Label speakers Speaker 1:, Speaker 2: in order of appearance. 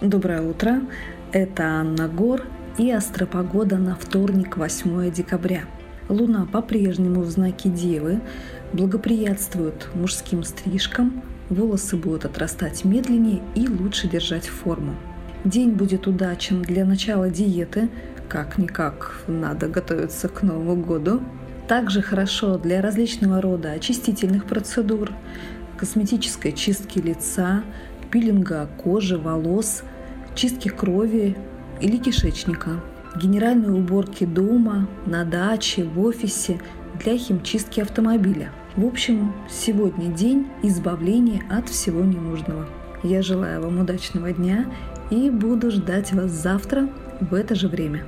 Speaker 1: Доброе утро, это Анна Гор и астропогода на вторник, 8 декабря. Луна по-прежнему в знаке Девы, благоприятствует мужским стрижкам, волосы будут отрастать медленнее и лучше держать форму. День будет удачен для начала диеты, как-никак надо готовиться к Новому году. Также хорошо для различного рода очистительных процедур, косметической чистки лица, пилинга кожи, волос, чистки крови или кишечника, генеральной уборки дома, на даче, в офисе, для химчистки автомобиля. В общем, сегодня день избавления от всего ненужного. Я желаю вам удачного дня и буду ждать вас завтра в это же время.